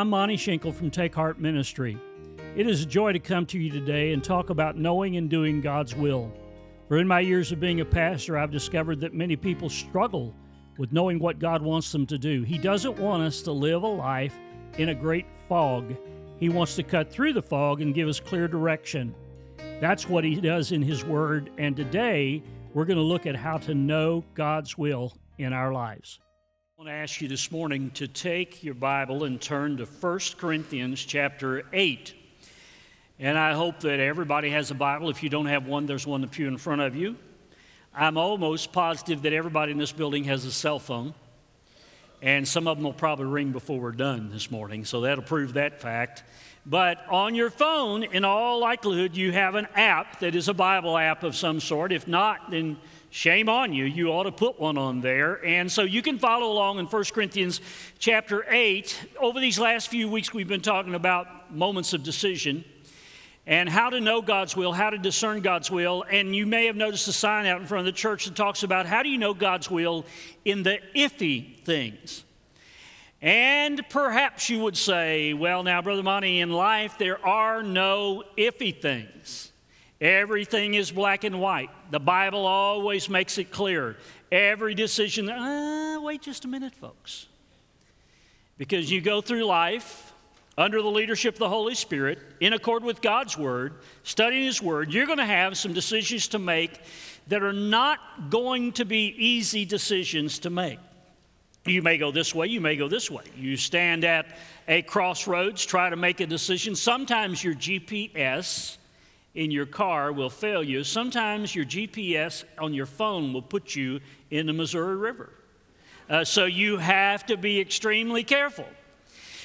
I'm Monty Schenkel from Take Heart Ministry. It is a joy to come to you today and talk about knowing and doing God's will. For in my years of being a pastor, I've discovered that many people struggle with knowing what God wants them to do. He doesn't want us to live a life in a great fog. He wants to cut through the fog and give us clear direction. That's what He does in His Word. And today, we're going to look at how to know God's will in our lives. I want to ask you this morning to take your Bible and turn to 1 Corinthians chapter 8. And I hope that everybody has a Bible. If you don't have one, there's one the pew in front of you. I'm almost positive that everybody in this building has a cell phone. And some of them will probably ring before we're done this morning, so that'll prove that fact. But on your phone, in all likelihood, you have an app that is a Bible app of some sort. If not, then shame on you. You ought to put one on there. And so you can follow along in 1 Corinthians chapter 8. Over these last few weeks, we've been talking about moments of decision and how to know God's will, how to discern God's will. And you may have noticed a sign out in front of the church that talks about how do you know God's will in the iffy things. And perhaps you would say, well, now, Brother Monty, in life there are no iffy things. Everything is black and white. The Bible always makes it clear. Every decision, uh, wait just a minute, folks. Because you go through life under the leadership of the Holy Spirit, in accord with God's Word, studying His Word, you're going to have some decisions to make that are not going to be easy decisions to make. You may go this way, you may go this way. You stand at a crossroads, try to make a decision. Sometimes your GPS in your car will fail you. Sometimes your GPS on your phone will put you in the Missouri River. Uh, so you have to be extremely careful.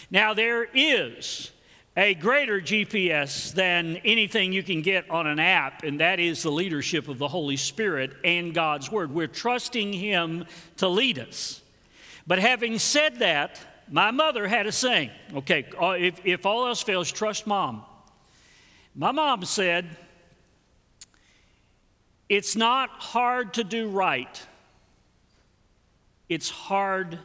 Now, there is a greater GPS than anything you can get on an app, and that is the leadership of the Holy Spirit and God's Word. We're trusting Him to lead us. But having said that, my mother had a saying okay, uh, if, if all else fails, trust mom. My mom said, It's not hard to do right, it's hard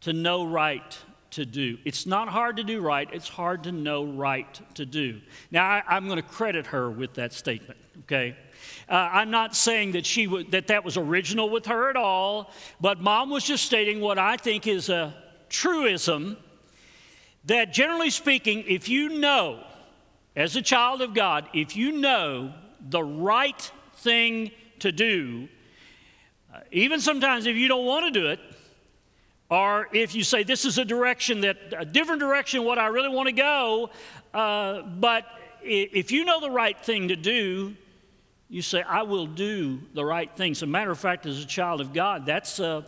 to know right to do. It's not hard to do right, it's hard to know right to do. Now, I, am going to credit her with that statement, okay? Uh, I'm not saying that, she w- that that was original with her at all, but mom was just stating what I think is a truism that generally speaking, if you know, as a child of God, if you know the right thing to do, uh, even sometimes if you don't want to do it, or if you say, This is a direction that, a different direction, what I really want to go, uh, but if you know the right thing to do, you say, I will do the right thing. As a matter of fact, as a child of God, that's a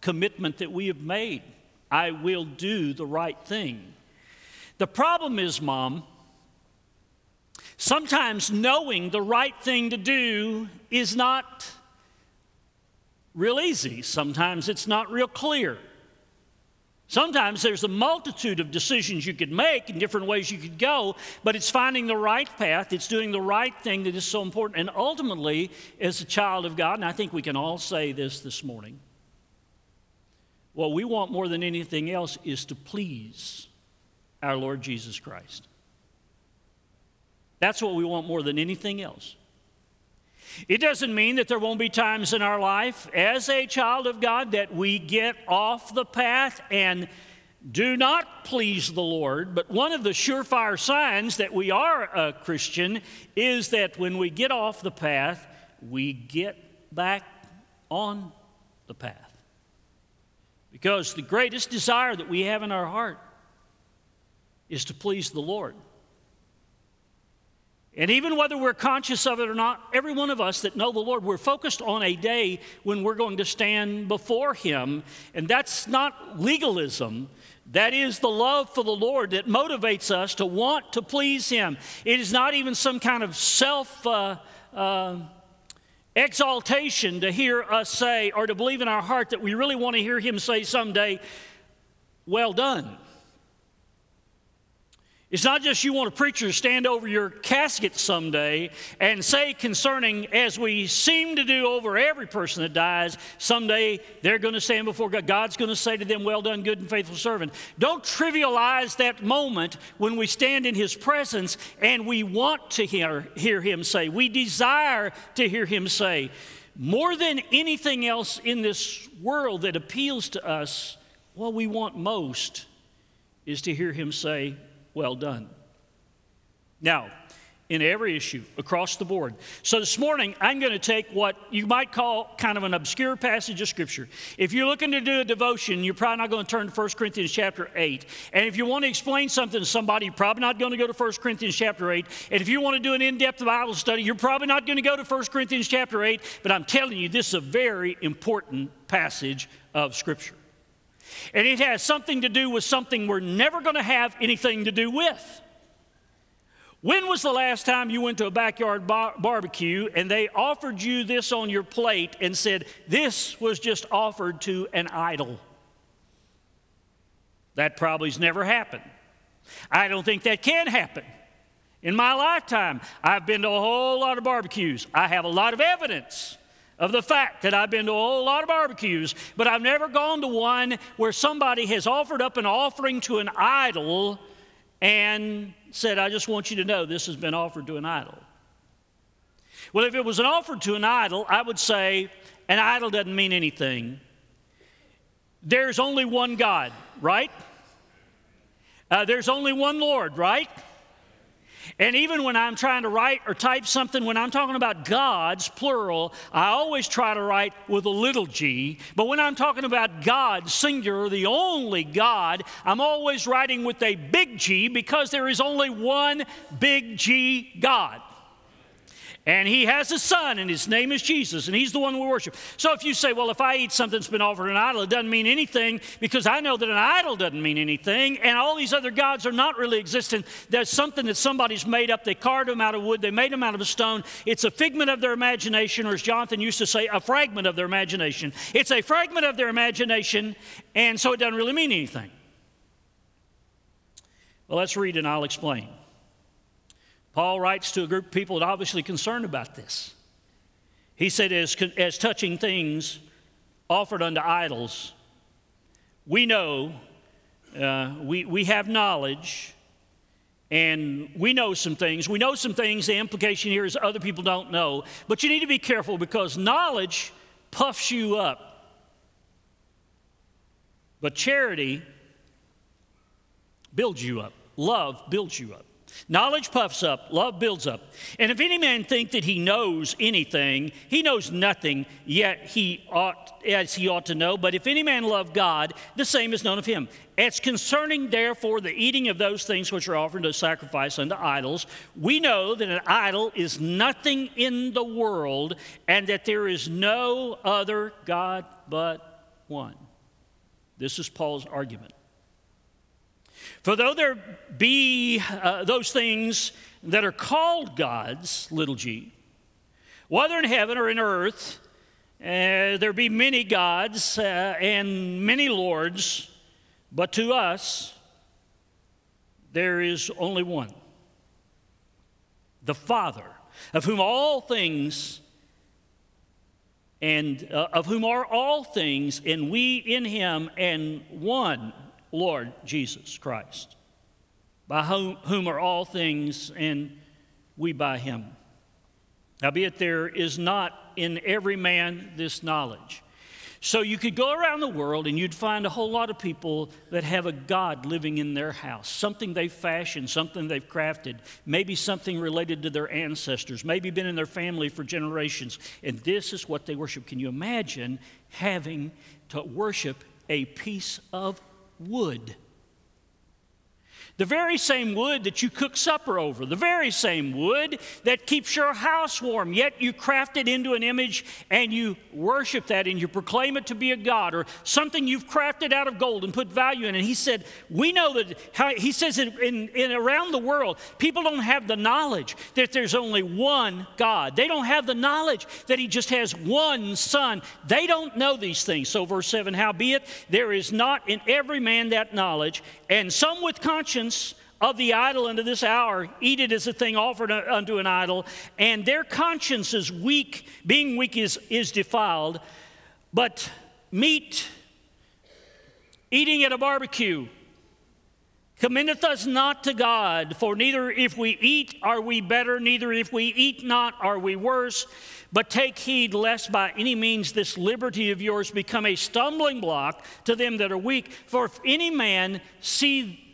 commitment that we have made. I will do the right thing. The problem is, Mom, sometimes knowing the right thing to do is not real easy. Sometimes it's not real clear. Sometimes there's a multitude of decisions you could make and different ways you could go, but it's finding the right path, it's doing the right thing that is so important. And ultimately, as a child of God, and I think we can all say this this morning, what we want more than anything else is to please our Lord Jesus Christ. That's what we want more than anything else. It doesn't mean that there won't be times in our life as a child of God that we get off the path and do not please the Lord. But one of the surefire signs that we are a Christian is that when we get off the path, we get back on the path. Because the greatest desire that we have in our heart is to please the Lord. And even whether we're conscious of it or not, every one of us that know the Lord, we're focused on a day when we're going to stand before Him. And that's not legalism. That is the love for the Lord that motivates us to want to please Him. It is not even some kind of self uh, uh, exaltation to hear us say or to believe in our heart that we really want to hear Him say someday, Well done. It's not just you want a preacher to stand over your casket someday and say concerning, as we seem to do over every person that dies, someday they're going to stand before God. God's going to say to them, Well done, good and faithful servant. Don't trivialize that moment when we stand in His presence and we want to hear, hear Him say, we desire to hear Him say, more than anything else in this world that appeals to us, what we want most is to hear Him say, well done. Now, in every issue across the board. So this morning, I'm going to take what you might call kind of an obscure passage of Scripture. If you're looking to do a devotion, you're probably not going to turn to 1 Corinthians chapter 8. And if you want to explain something to somebody, you're probably not going to go to 1 Corinthians chapter 8. And if you want to do an in depth Bible study, you're probably not going to go to 1 Corinthians chapter 8. But I'm telling you, this is a very important passage of Scripture. And it has something to do with something we're never going to have anything to do with. When was the last time you went to a backyard bar- barbecue and they offered you this on your plate and said, This was just offered to an idol? That probably's never happened. I don't think that can happen. In my lifetime, I've been to a whole lot of barbecues. I have a lot of evidence of the fact that I've been to a whole lot of barbecues, but I've never gone to one where somebody has offered up an offering to an idol and said, I just want you to know this has been offered to an idol. Well, if it was an offer to an idol, I would say an idol doesn't mean anything. There's only one God, right? Uh, there's only one Lord, right? And even when I'm trying to write or type something, when I'm talking about gods, plural, I always try to write with a little g. But when I'm talking about God, singular, the only God, I'm always writing with a big G because there is only one big G God. And he has a son, and his name is Jesus, and he's the one we worship. So if you say, well, if I eat something that's been offered an idol, it doesn't mean anything, because I know that an idol doesn't mean anything, and all these other gods are not really existent. There's something that somebody's made up. They carved them out of wood, they made them out of a stone. It's a figment of their imagination, or as Jonathan used to say, a fragment of their imagination. It's a fragment of their imagination, and so it doesn't really mean anything. Well, let's read and I'll explain. Paul writes to a group of people that are obviously concerned about this. He said, as, as touching things offered unto idols, we know, uh, we, we have knowledge, and we know some things. We know some things. The implication here is other people don't know. But you need to be careful because knowledge puffs you up. But charity builds you up, love builds you up. Knowledge puffs up, love builds up. And if any man think that he knows anything, he knows nothing, yet he ought as he ought to know. But if any man love God, the same is known of him. As concerning therefore the eating of those things which are offered to sacrifice unto idols, we know that an idol is nothing in the world, and that there is no other God but one. This is Paul's argument. For though there be uh, those things that are called gods, little g, whether in heaven or in earth, uh, there be many gods uh, and many lords, but to us there is only one the Father, of whom all things and uh, of whom are all things, and we in him, and one Lord Jesus Christ, by whom, whom are all things, and we by him. Howbeit, there is not in every man this knowledge. So you could go around the world and you'd find a whole lot of people that have a God living in their house, something they've fashioned, something they've crafted, maybe something related to their ancestors, maybe been in their family for generations. And this is what they worship. Can you imagine having to worship a piece of wood. The very same wood that you cook supper over, the very same wood that keeps your house warm, yet you craft it into an image and you worship that and you proclaim it to be a God or something you've crafted out of gold and put value in. And he said, We know that, how, he says in, in, in around the world, people don't have the knowledge that there's only one God. They don't have the knowledge that he just has one Son. They don't know these things. So, verse 7 Howbeit, there is not in every man that knowledge, and some with conscience of the idol unto this hour eat it as a thing offered unto an idol, and their conscience is weak, being weak is, is defiled. But meat, eating at a barbecue, commendeth us not to God, for neither if we eat are we better, neither if we eat not are we worse. But take heed lest by any means this liberty of yours become a stumbling block to them that are weak. For if any man see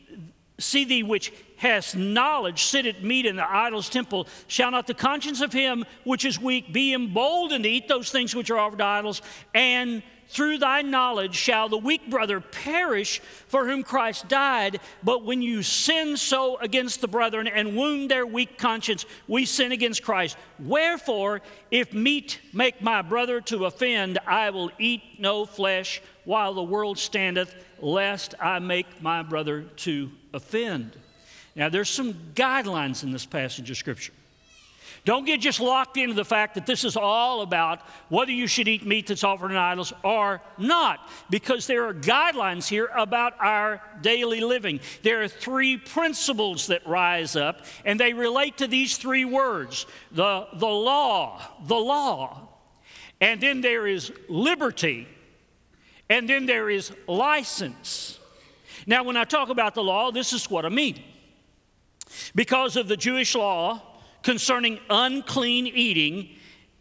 See thee which has knowledge, sit at meat in the idol's temple. Shall not the conscience of him which is weak be emboldened to eat those things which are offered to idols? And through thy knowledge shall the weak brother perish for whom Christ died. But when you sin so against the brethren and wound their weak conscience, we sin against Christ. Wherefore, if meat make my brother to offend, I will eat no flesh while the world standeth, lest I make my brother to offend. Now, there's some guidelines in this passage of Scripture. Don't get just locked into the fact that this is all about whether you should eat meat that's offered in idols or not, because there are guidelines here about our daily living. There are three principles that rise up, and they relate to these three words the, the law, the law. And then there is liberty, and then there is license. Now, when I talk about the law, this is what I mean. Because of the Jewish law concerning unclean eating,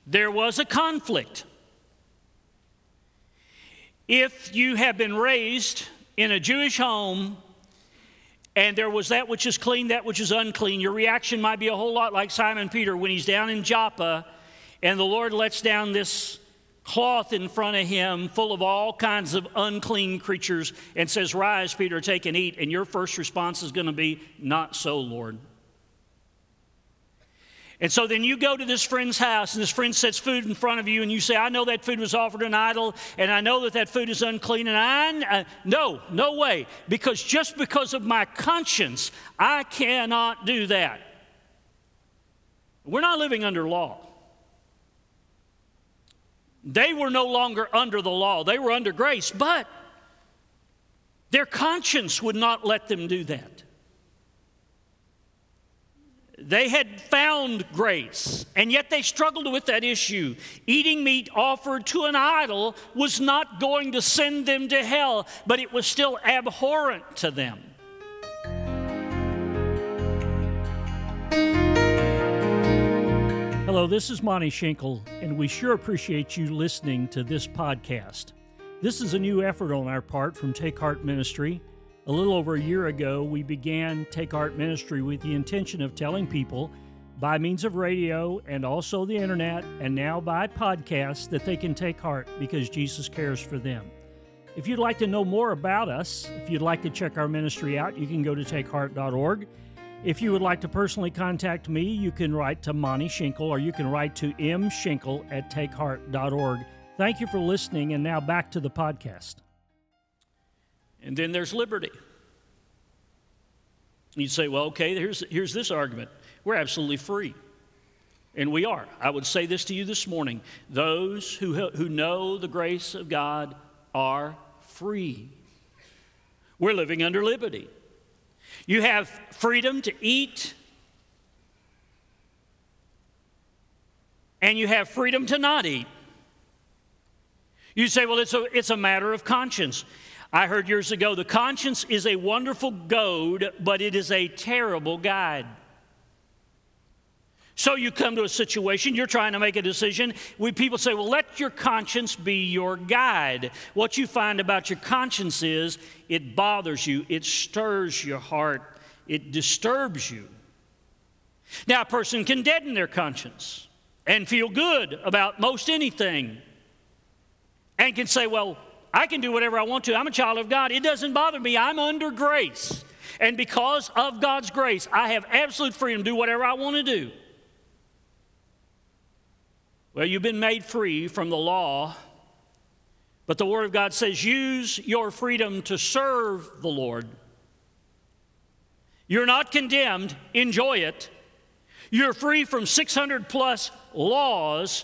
there was a conflict. If you have been raised in a Jewish home and there was that which is clean, that which is unclean, your reaction might be a whole lot like Simon Peter when he's down in Joppa and the Lord lets down this cloth in front of him full of all kinds of unclean creatures and says, Rise, Peter, take and eat. And your first response is going to be, Not so, Lord. And so then you go to this friend's house, and this friend sets food in front of you, and you say, I know that food was offered an idol, and I know that that food is unclean, and I, uh, no, no way, because just because of my conscience, I cannot do that. We're not living under law. They were no longer under the law, they were under grace, but their conscience would not let them do that. They had found grace, and yet they struggled with that issue. Eating meat offered to an idol was not going to send them to hell, but it was still abhorrent to them. Hello, this is Monty Schenkel, and we sure appreciate you listening to this podcast. This is a new effort on our part from Take Heart Ministry. A little over a year ago, we began Take Heart Ministry with the intention of telling people by means of radio and also the internet, and now by podcast, that they can take heart because Jesus cares for them. If you'd like to know more about us, if you'd like to check our ministry out, you can go to takeheart.org. If you would like to personally contact me, you can write to Monty Schenkel or you can write to mschenkel at takeheart.org. Thank you for listening, and now back to the podcast. And then there's liberty. You'd say, well, okay, here's, here's this argument. We're absolutely free. And we are. I would say this to you this morning those who, who know the grace of God are free. We're living under liberty. You have freedom to eat, and you have freedom to not eat. You say, well, it's a, it's a matter of conscience. I heard years ago the conscience is a wonderful goad, but it is a terrible guide. So you come to a situation, you're trying to make a decision. We people say, well, let your conscience be your guide. What you find about your conscience is it bothers you, it stirs your heart, it disturbs you. Now, a person can deaden their conscience and feel good about most anything and can say, well, I can do whatever I want to. I'm a child of God. It doesn't bother me. I'm under grace. And because of God's grace, I have absolute freedom to do whatever I want to do. Well, you've been made free from the law, but the Word of God says use your freedom to serve the Lord. You're not condemned, enjoy it. You're free from 600 plus laws,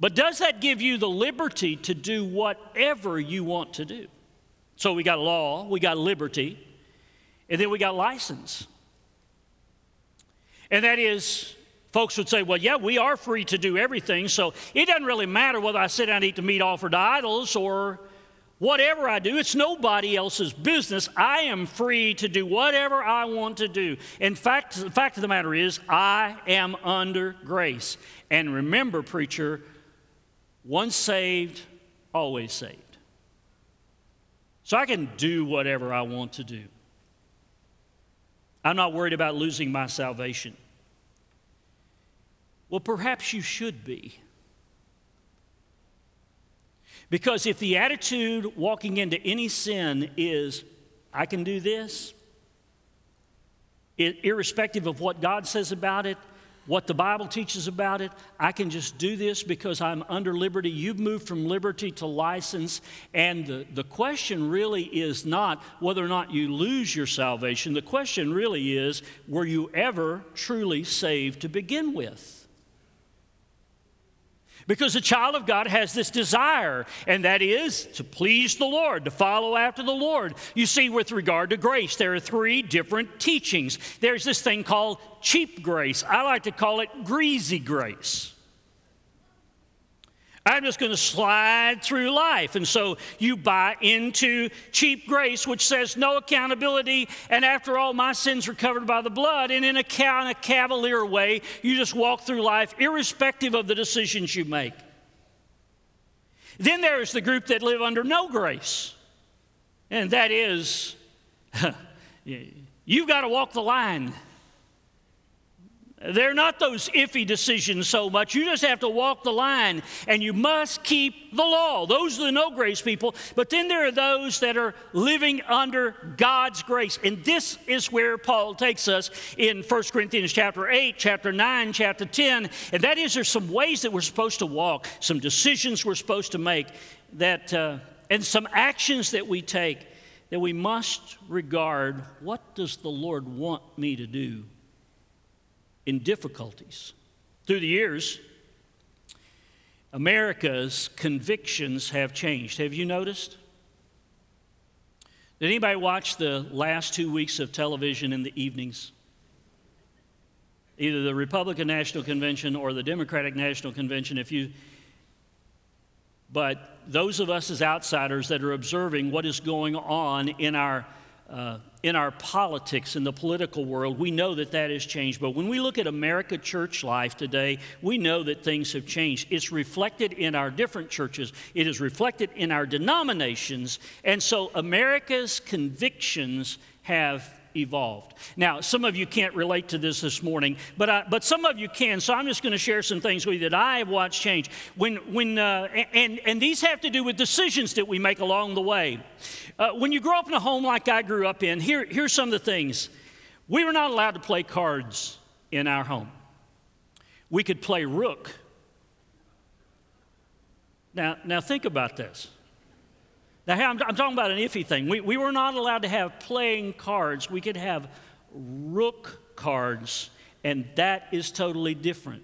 but does that give you the liberty to do whatever you want to do? So we got law, we got liberty, And then we got license. And that is, folks would say, well, yeah, we are free to do everything, so it doesn't really matter whether I sit down and eat the meat offered to idols or whatever I do. It's nobody else's business. I am free to do whatever I want to do. In fact, the fact of the matter is, I am under grace. And remember, preacher, once saved, always saved. So I can do whatever I want to do. I'm not worried about losing my salvation. Well, perhaps you should be. Because if the attitude walking into any sin is, I can do this, irrespective of what God says about it, what the Bible teaches about it, I can just do this because I'm under liberty. You've moved from liberty to license. And the, the question really is not whether or not you lose your salvation. The question really is were you ever truly saved to begin with? Because the child of God has this desire, and that is to please the Lord, to follow after the Lord. You see, with regard to grace, there are three different teachings. There's this thing called cheap grace, I like to call it greasy grace. I'm just going to slide through life. And so you buy into cheap grace, which says no accountability. And after all, my sins are covered by the blood. And in a, in a cavalier way, you just walk through life irrespective of the decisions you make. Then there is the group that live under no grace. And that is, you've got to walk the line. They're not those iffy decisions so much. You just have to walk the line and you must keep the law. Those are the no grace people. But then there are those that are living under God's grace. And this is where Paul takes us in 1 Corinthians chapter 8, chapter 9, chapter 10. And that is, there's some ways that we're supposed to walk, some decisions we're supposed to make, that, uh, and some actions that we take that we must regard what does the Lord want me to do? In difficulties. Through the years, America's convictions have changed. Have you noticed? Did anybody watch the last two weeks of television in the evenings? Either the Republican National Convention or the Democratic National Convention. If you, but those of us as outsiders that are observing what is going on in our uh, in our politics in the political world, we know that that has changed. But when we look at America church life today, we know that things have changed. It's reflected in our different churches, it is reflected in our denominations. And so America's convictions have evolved. Now, some of you can't relate to this this morning, but, I, but some of you can. So I'm just going to share some things with you that I have watched change. When, when, uh, and, and these have to do with decisions that we make along the way. Uh, when you grow up in a home like I grew up in, here, here's some of the things. We were not allowed to play cards in our home. We could play rook. Now, now think about this. Now, I'm, I'm talking about an iffy thing. We, we were not allowed to have playing cards. We could have rook cards, and that is totally different.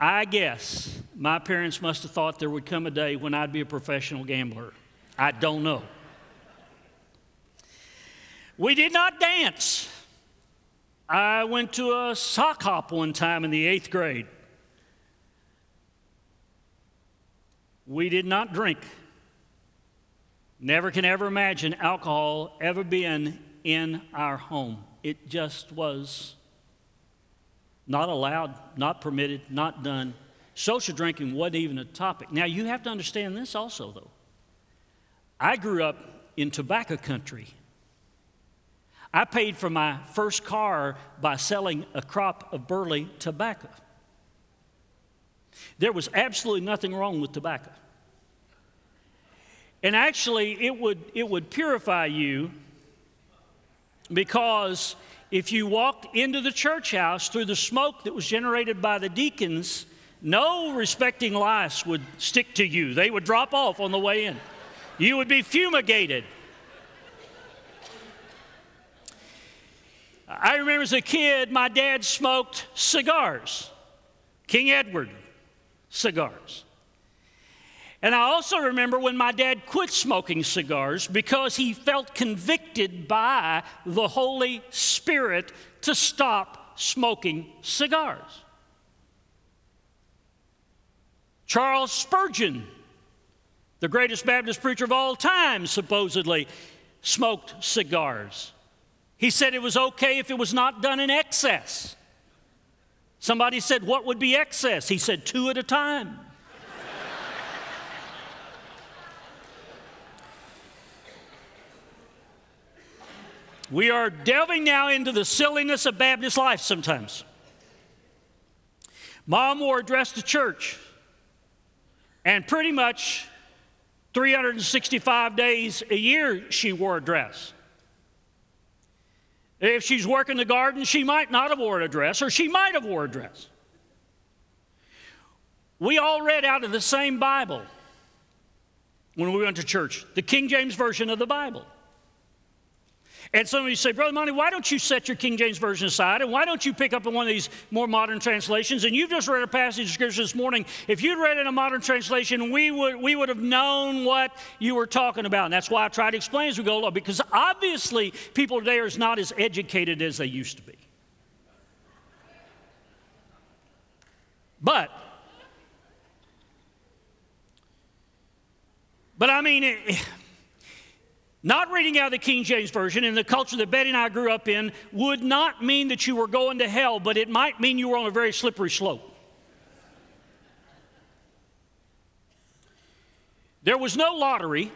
I guess my parents must have thought there would come a day when I'd be a professional gambler. I don't know. We did not dance. I went to a sock hop one time in the eighth grade. We did not drink. Never can ever imagine alcohol ever being in our home. It just was not allowed, not permitted, not done. Social drinking wasn't even a topic. Now, you have to understand this also, though. I grew up in tobacco country. I paid for my first car by selling a crop of burley tobacco. There was absolutely nothing wrong with tobacco. And actually, it would, it would purify you because if you walked into the church house through the smoke that was generated by the deacons, no respecting lice would stick to you. They would drop off on the way in. You would be fumigated. I remember as a kid, my dad smoked cigars, King Edward cigars. And I also remember when my dad quit smoking cigars because he felt convicted by the Holy Spirit to stop smoking cigars. Charles Spurgeon, the greatest Baptist preacher of all time, supposedly smoked cigars. He said it was okay if it was not done in excess. Somebody said, What would be excess? He said, Two at a time. We are delving now into the silliness of Baptist life sometimes. Mom wore a dress to church, and pretty much 365 days a year she wore a dress. If she's working the garden, she might not have worn a dress, or she might have worn a dress. We all read out of the same Bible when we went to church, the King James Version of the Bible. And some of you say, Brother Monty, why don't you set your King James Version aside and why don't you pick up one of these more modern translations? And you've just read a passage of Scripture this morning. If you'd read in a modern translation, we would, we would have known what you were talking about. And that's why I try to explain as we go along, because obviously people today are not as educated as they used to be. But, but I mean, it, not reading out of the King James Version in the culture that Betty and I grew up in would not mean that you were going to hell, but it might mean you were on a very slippery slope. There was no lottery,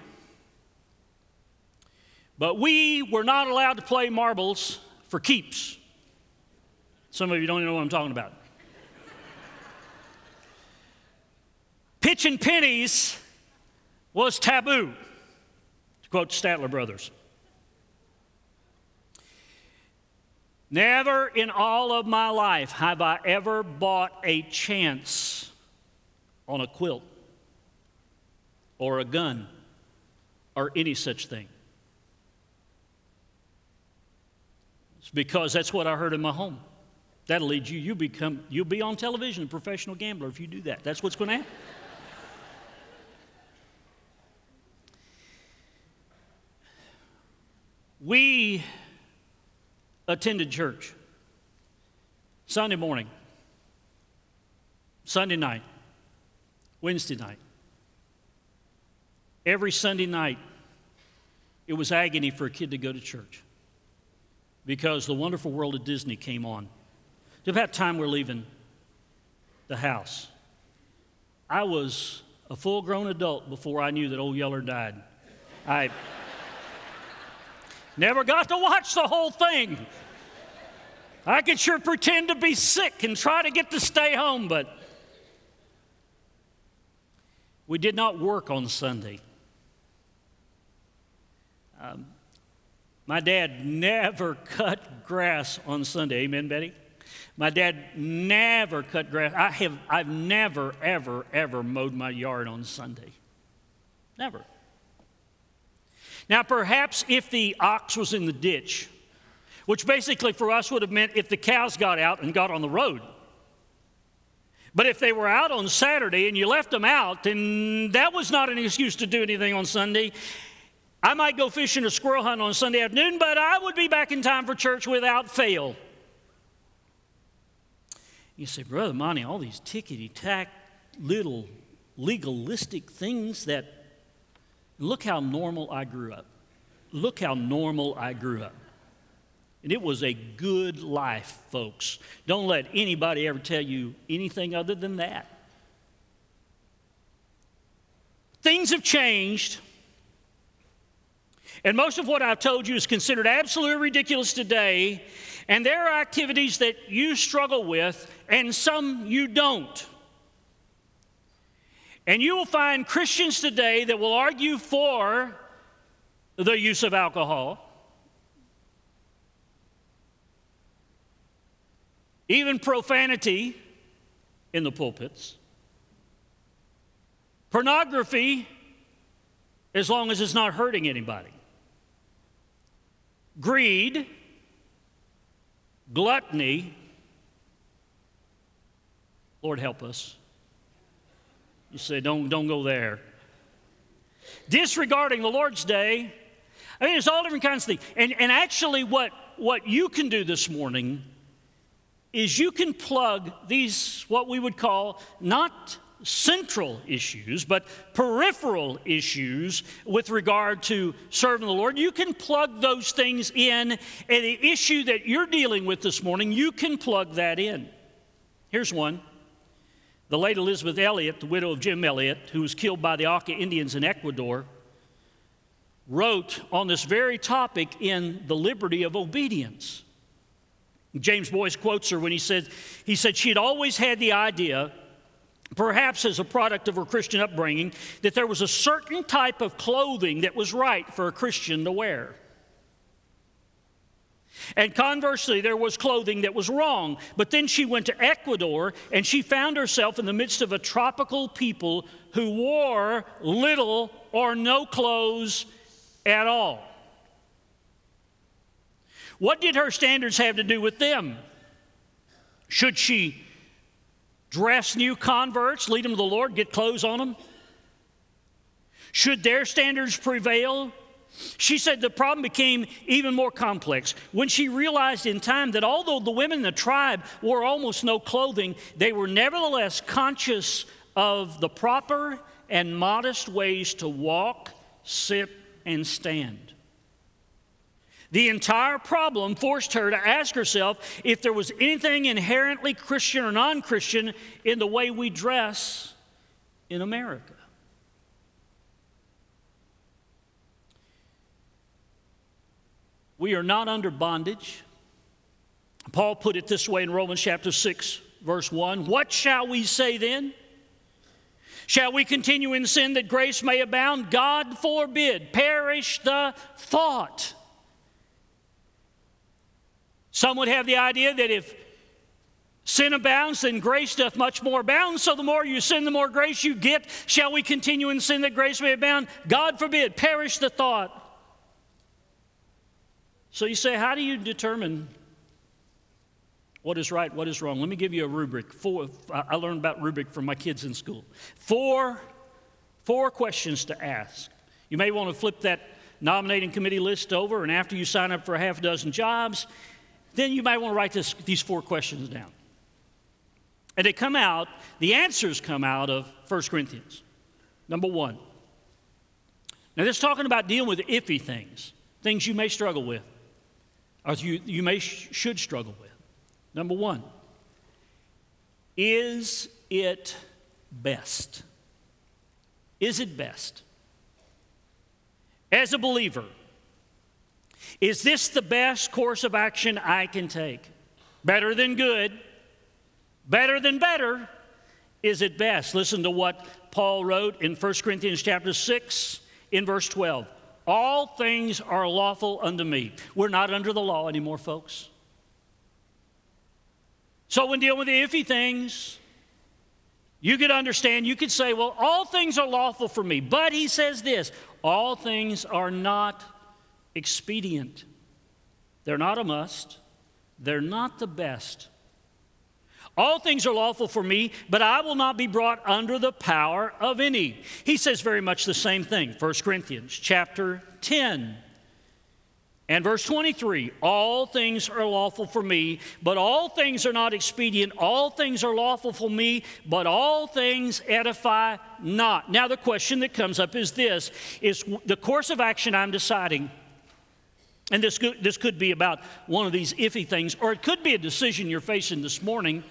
but we were not allowed to play marbles for keeps. Some of you don't even know what I'm talking about. Pitching pennies was taboo to quote Statler Brothers. Never in all of my life have I ever bought a chance on a quilt or a gun or any such thing. It's because that's what I heard in my home. That'll lead you. You become. You'll be on television, a professional gambler, if you do that. That's what's going to happen. We attended church Sunday morning, Sunday night, Wednesday night. Every Sunday night, it was agony for a kid to go to church because the wonderful world of Disney came on. It's about time we're leaving the house. I was a full grown adult before I knew that old Yeller died. I. Never got to watch the whole thing. I could sure pretend to be sick and try to get to stay home, but we did not work on Sunday. Um, my dad never cut grass on Sunday. Amen, Betty? My dad never cut grass. I have, I've never, ever, ever mowed my yard on Sunday. Never. Now, perhaps if the ox was in the ditch, which basically for us would have meant if the cows got out and got on the road. But if they were out on Saturday and you left them out, then that was not an excuse to do anything on Sunday. I might go fishing or squirrel hunt on Sunday afternoon, but I would be back in time for church without fail. You say, Brother Monty, all these tickety tack little legalistic things that Look how normal I grew up. Look how normal I grew up. And it was a good life, folks. Don't let anybody ever tell you anything other than that. Things have changed. And most of what I've told you is considered absolutely ridiculous today. And there are activities that you struggle with, and some you don't. And you will find Christians today that will argue for the use of alcohol, even profanity in the pulpits, pornography, as long as it's not hurting anybody, greed, gluttony. Lord help us you say, don't, don't go there. disregarding the Lord's day. I mean, it's all different kinds of things. And, and actually, what, what you can do this morning is you can plug these, what we would call, not central issues, but peripheral issues with regard to serving the Lord. You can plug those things in, and the issue that you're dealing with this morning, you can plug that in. Here's one. The late Elisabeth Elliot, the widow of Jim Elliot, who was killed by the Auca Indians in Ecuador, wrote on this very topic in The Liberty of Obedience. James Boice quotes her when he said, he said she had always had the idea perhaps as a product of her Christian upbringing, that there was a certain type of clothing that was right for a Christian to wear. And conversely, there was clothing that was wrong. But then she went to Ecuador and she found herself in the midst of a tropical people who wore little or no clothes at all. What did her standards have to do with them? Should she dress new converts, lead them to the Lord, get clothes on them? Should their standards prevail? She said the problem became even more complex when she realized in time that although the women in the tribe wore almost no clothing, they were nevertheless conscious of the proper and modest ways to walk, sit, and stand. The entire problem forced her to ask herself if there was anything inherently Christian or non Christian in the way we dress in America. We are not under bondage. Paul put it this way in Romans chapter 6, verse 1 What shall we say then? Shall we continue in sin that grace may abound? God forbid. Perish the thought. Some would have the idea that if sin abounds, then grace doth much more abound. So the more you sin, the more grace you get. Shall we continue in sin that grace may abound? God forbid, perish the thought. So you say, how do you determine what is right, what is wrong? Let me give you a rubric. Four, I learned about rubric from my kids in school. Four, four questions to ask. You may want to flip that nominating committee list over, and after you sign up for a half dozen jobs, then you might want to write this, these four questions down. And they come out, the answers come out of 1 Corinthians. Number one. Now, this is talking about dealing with iffy things, things you may struggle with, you, you may sh- should struggle with. Number one. Is it best? Is it best? As a believer, is this the best course of action I can take? Better than good, better than better. Is it best? Listen to what Paul wrote in 1 Corinthians chapter 6 in verse 12. All things are lawful unto me. We're not under the law anymore, folks. So when dealing with the iffy things, you could understand, you could say, well, all things are lawful for me. But he says this all things are not expedient. They're not a must, they're not the best. All things are lawful for me, but I will not be brought under the power of any. He says very much the same thing. 1 Corinthians chapter 10 and verse 23 All things are lawful for me, but all things are not expedient. All things are lawful for me, but all things edify not. Now, the question that comes up is this is the course of action I'm deciding and this could, this could be about one of these iffy things, or it could be a decision you're facing this morning.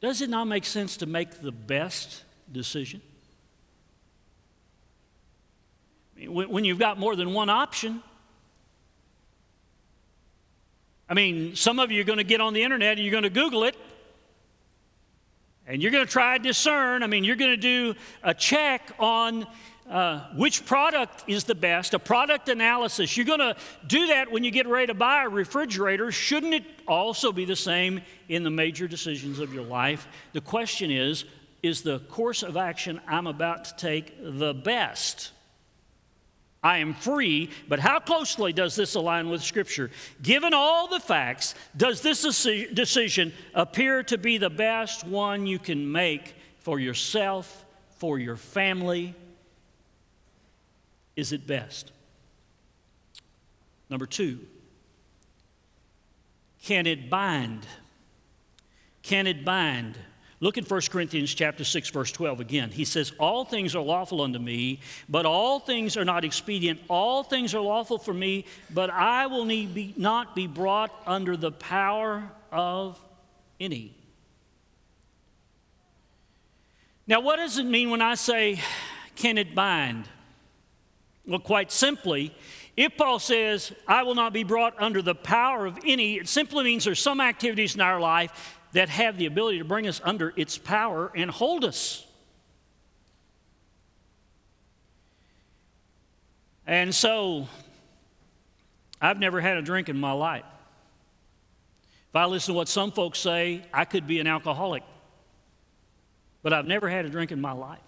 Does it not make sense to make the best decision? When you've got more than one option, I mean, some of you are going to get on the internet and you're going to Google it, and you're going to try to discern. I mean, you're going to do a check on uh, which product is the best, a product analysis. You're going to do that when you get ready to buy a refrigerator. Shouldn't it also be the same in the major decisions of your life? The question is is the course of action I'm about to take the best? I am free, but how closely does this align with Scripture? Given all the facts, does this decision appear to be the best one you can make for yourself, for your family, is it best? Number two, can it bind? Can it bind? Look at 1 Corinthians chapter 6 verse 12 again. He says, "All things are lawful unto me, but all things are not expedient. All things are lawful for me, but I will be, not be brought under the power of any." Now, what does it mean when I say, "Can it bind?" Well, quite simply, if Paul says, I will not be brought under the power of any, it simply means there's some activities in our life that have the ability to bring us under its power and hold us. And so, I've never had a drink in my life. If I listen to what some folks say, I could be an alcoholic. But I've never had a drink in my life.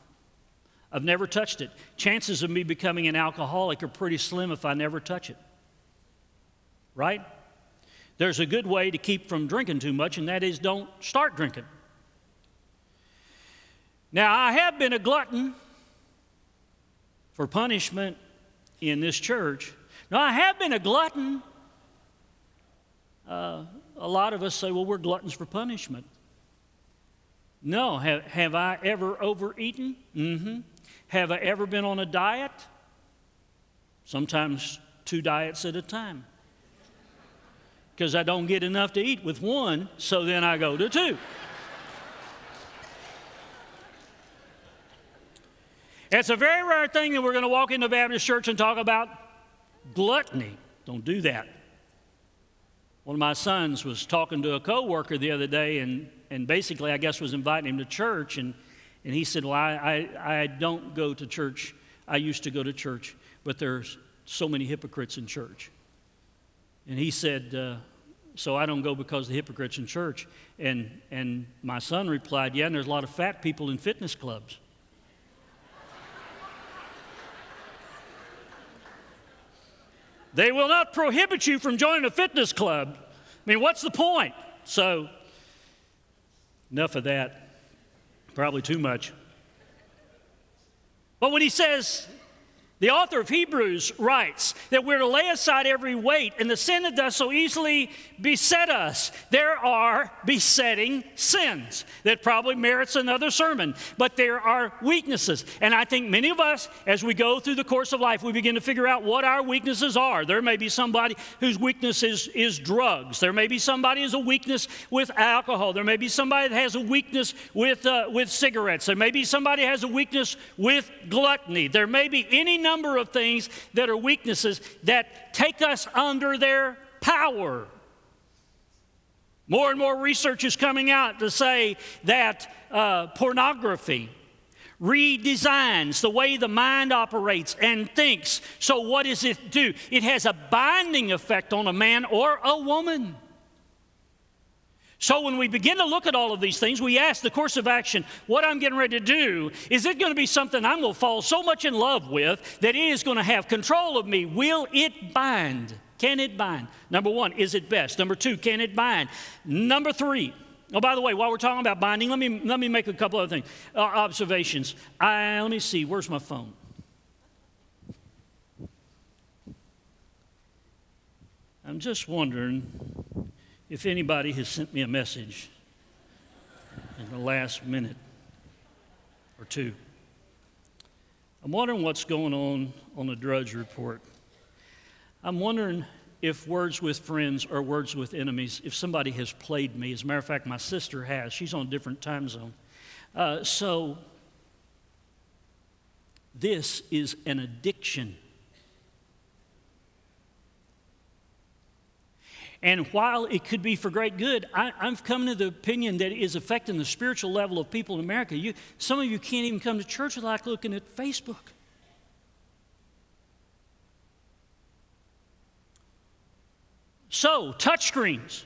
I've never touched it. Chances of me becoming an alcoholic are pretty slim if I never touch it. Right? There's a good way to keep from drinking too much, and that is don't start drinking. Now, I have been a glutton for punishment in this church. Now, I have been a glutton. Uh, a lot of us say, well, we're gluttons for punishment. No, have, have I ever overeaten? Mm-hmm. Have I ever been on a diet? Sometimes two diets at a time because I don't get enough to eat with one, so then I go to two. it's a very rare thing that we're going to walk into Baptist church and talk about gluttony. Don't do that. One of my sons was talking to a coworker the other day, and, and basically, I guess, was inviting him to church. And, and he said, Well, I, I, I don't go to church. I used to go to church, but there's so many hypocrites in church. And he said, uh, So I don't go because the hypocrites in church. And, and my son replied, Yeah, and there's a lot of fat people in fitness clubs. they will not prohibit you from joining a fitness club. I mean, what's the point? So, enough of that. Probably too much. But when he says, the author of Hebrews writes that we're to lay aside every weight and the sin that does so easily beset us. There are besetting sins that probably merits another sermon, but there are weaknesses. And I think many of us, as we go through the course of life, we begin to figure out what our weaknesses are. There may be somebody whose weakness is, is drugs. There may be somebody who has a weakness with alcohol. There may be somebody that has a weakness with, uh, with cigarettes. There may be somebody has a weakness with gluttony. There may be any number number of things that are weaknesses that take us under their power. More and more research is coming out to say that uh, pornography redesigns the way the mind operates and thinks. So, what does it do? It has a binding effect on a man or a woman. So when we begin to look at all of these things, we ask the course of action, what I'm getting ready to do, is it going to be something I'm going to fall so much in love with that it is going to have control of me? Will it bind? Can it bind? Number one, is it best? Number two, can it bind? Number three, Oh, by the way, while we're talking about binding, let me, let me make a couple other things, uh, observations. I, let me see, where's my phone? I'm just wondering if anybody has sent me a message in the last minute or two. I'm wondering what's going on on the Drudge Report. I'm wondering if words with friends or words with enemies, if somebody has played me. As a matter of fact, my sister has. She's on a different time zone. Uh, so, this is an addiction. And while it could be for great good, I, am coming to the opinion that it is affecting the spiritual level of people in America. You, some of you can't even come to church without looking at Facebook. So, touchscreens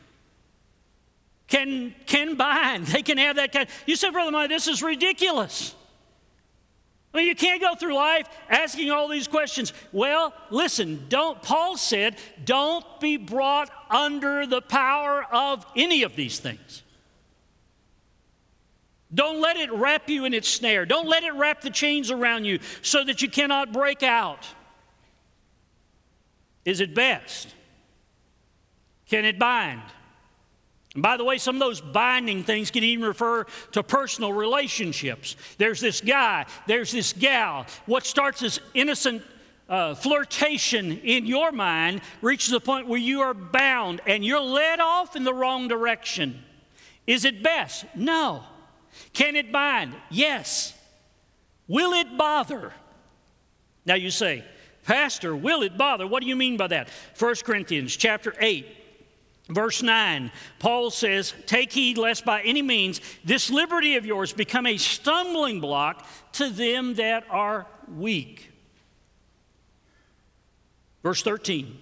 can, can bind. They can have that kind. You said, Brother Mike, this is ridiculous. I mean, you can't go through life asking all these questions. Well, listen, don't, Paul said, don't be brought under the power of any of these things. Don't let it wrap you in its snare. Don't let it wrap the chains around you so that you cannot break out. Is it best? Can it bind? And by the way, some of those binding things can even refer to personal relationships. There's this guy, there's this gal. What starts as innocent uh, flirtation in your mind reaches a point where you are bound and you're led off in the wrong direction. Is it best? No. Can it bind? Yes. Will it bother? Now you say, Pastor, will it bother? What do you mean by that? 1 Corinthians chapter 8 Verse 9, Paul says, Take heed lest by any means this liberty of yours become a stumbling block to them that are weak. Verse 13,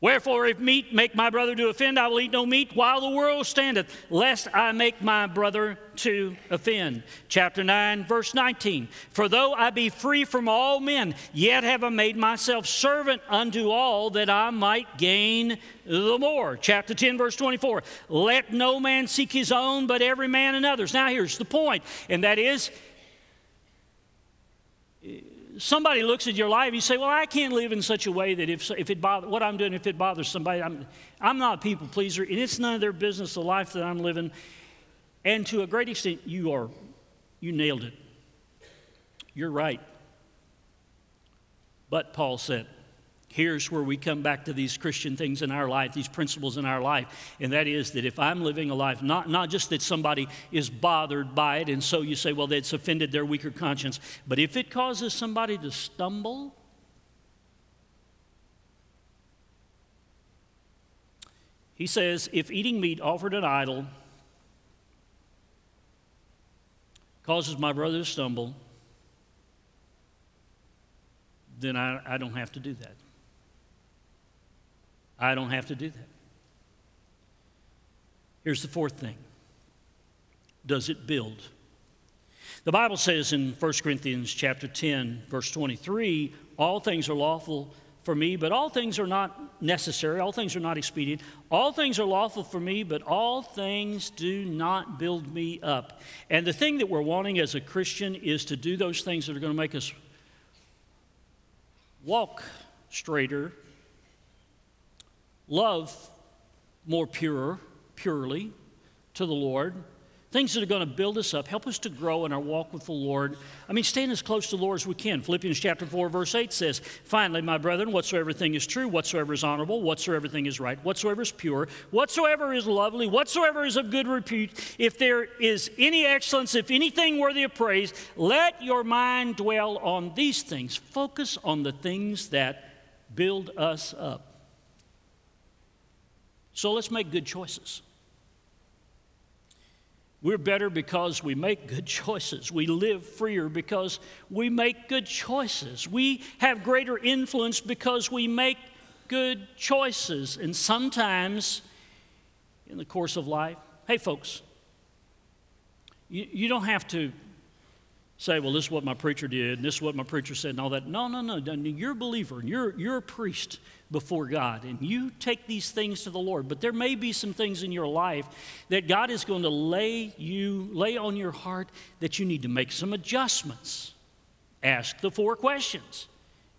Wherefore, if meat make my brother to offend, I will eat no meat while the world standeth, lest I make my brother to offend. Chapter 9, verse 19. For though I be free from all men, yet have I made myself servant unto all that I might gain the more. Chapter 10, verse 24. Let no man seek his own, but every man another's. Now, here's the point, and that is somebody looks at your life, you say, Well, I can't live in such a way that if, if it bother, what I'm doing, if it bothers somebody, I'm, I'm not a people pleaser, and it's none of their business, the life that I'm living. And to a great extent, you are, you nailed it. You're right. But Paul said, Here's where we come back to these Christian things in our life, these principles in our life. And that is that if I'm living a life, not, not just that somebody is bothered by it, and so you say, well, that's offended their weaker conscience, but if it causes somebody to stumble, he says, if eating meat offered an idol causes my brother to stumble, then I, I don't have to do that. I don't have to do that. Here's the fourth thing Does it build? The Bible says in 1 Corinthians chapter 10, verse 23, all things are lawful for me, but all things are not necessary. All things are not expedient. All things are lawful for me, but all things do not build me up. And the thing that we're wanting as a Christian is to do those things that are going to make us walk straighter love more pure, purely to the Lord, things that are going to build us up, help us to grow in our walk with the Lord. I mean, staying as close to the Lord as we can. Philippians chapter 4, verse 8 says, Finally, my brethren, whatsoever thing is true, whatsoever is honorable, whatsoever thing is right, whatsoever is pure, whatsoever is lovely, whatsoever is of good repute, if there is any excellence, if anything worthy of praise, let your mind dwell on these things. Focus on the things that build us up. So let's make good choices. We're better because we make good choices. We live freer because we make good choices. We have greater influence because we make good choices. And sometimes in the course of life, hey, folks, you, you don't have to say, well, this is what my preacher did, and this is what my preacher said, and all that. No, no, no. You're a believer, and you're, you're a priest before God, and you take these things to the Lord. But there may be some things in your life that God is going to lay you, lay on your heart that you need to make some adjustments. Ask the four questions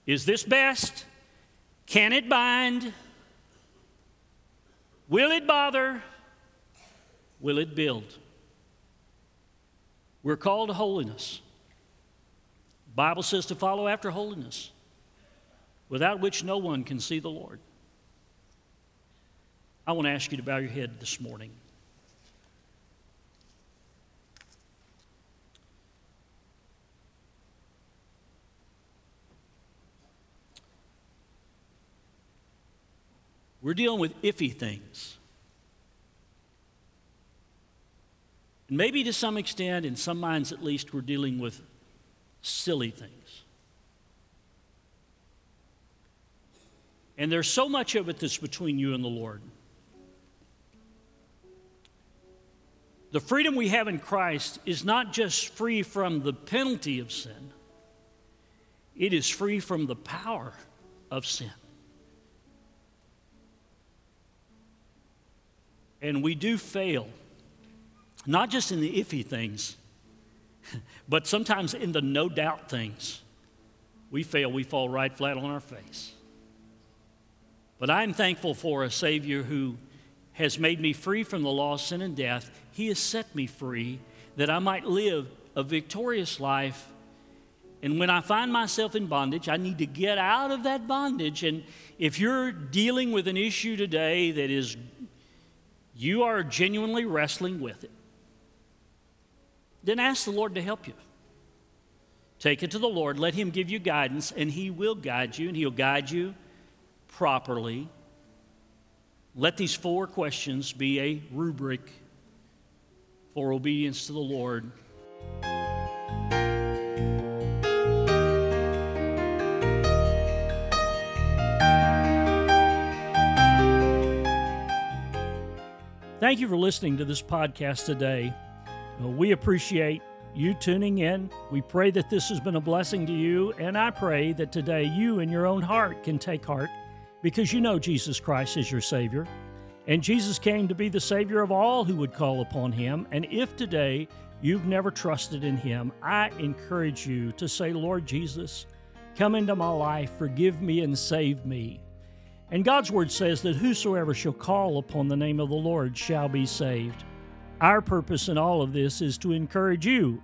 Is this best? Can it bind? Will it bother? Will it build? We're called to holiness. Bible says to follow after holiness, without which no one can see the Lord. I want to ask you to bow your head this morning. We're dealing with iffy things. And maybe to some extent, in some minds at least, we're dealing with silly things. And there's so much of it that's between you and the Lord. The freedom we have in Christ is not just free from the penalty of sin, it is free from the power of sin. And we do fail, not just in the iffy things, but sometimes in the no doubt things, we fail, we fall right flat on our face. But I'm thankful for a Savior who has made me free from the law, of sin, and death. He has set me free that I might live a victorious life. And when I find myself in bondage, I need to get out of that bondage. And if you're dealing with an issue today that is, you are genuinely wrestling with it, then ask the Lord to help you. Take it to the Lord, let Him give you guidance, and He will guide you, and He'll guide you properly. Let these four questions be a rubric for obedience to the Lord. Thank you for listening to this podcast today. We appreciate you tuning in. We pray that this has been a blessing to you, and I pray that today you in your own heart can take heart because you know Jesus Christ is your Savior. And Jesus came to be the Savior of all who would call upon Him. And if today you've never trusted in Him, I encourage you to say, Lord Jesus, come into my life, forgive me, and save me. And God's Word says that whosoever shall call upon the name of the Lord shall be saved. Our purpose in all of this is to encourage you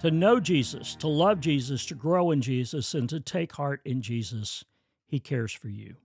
to know Jesus, to love Jesus, to grow in Jesus, and to take heart in Jesus. He cares for you.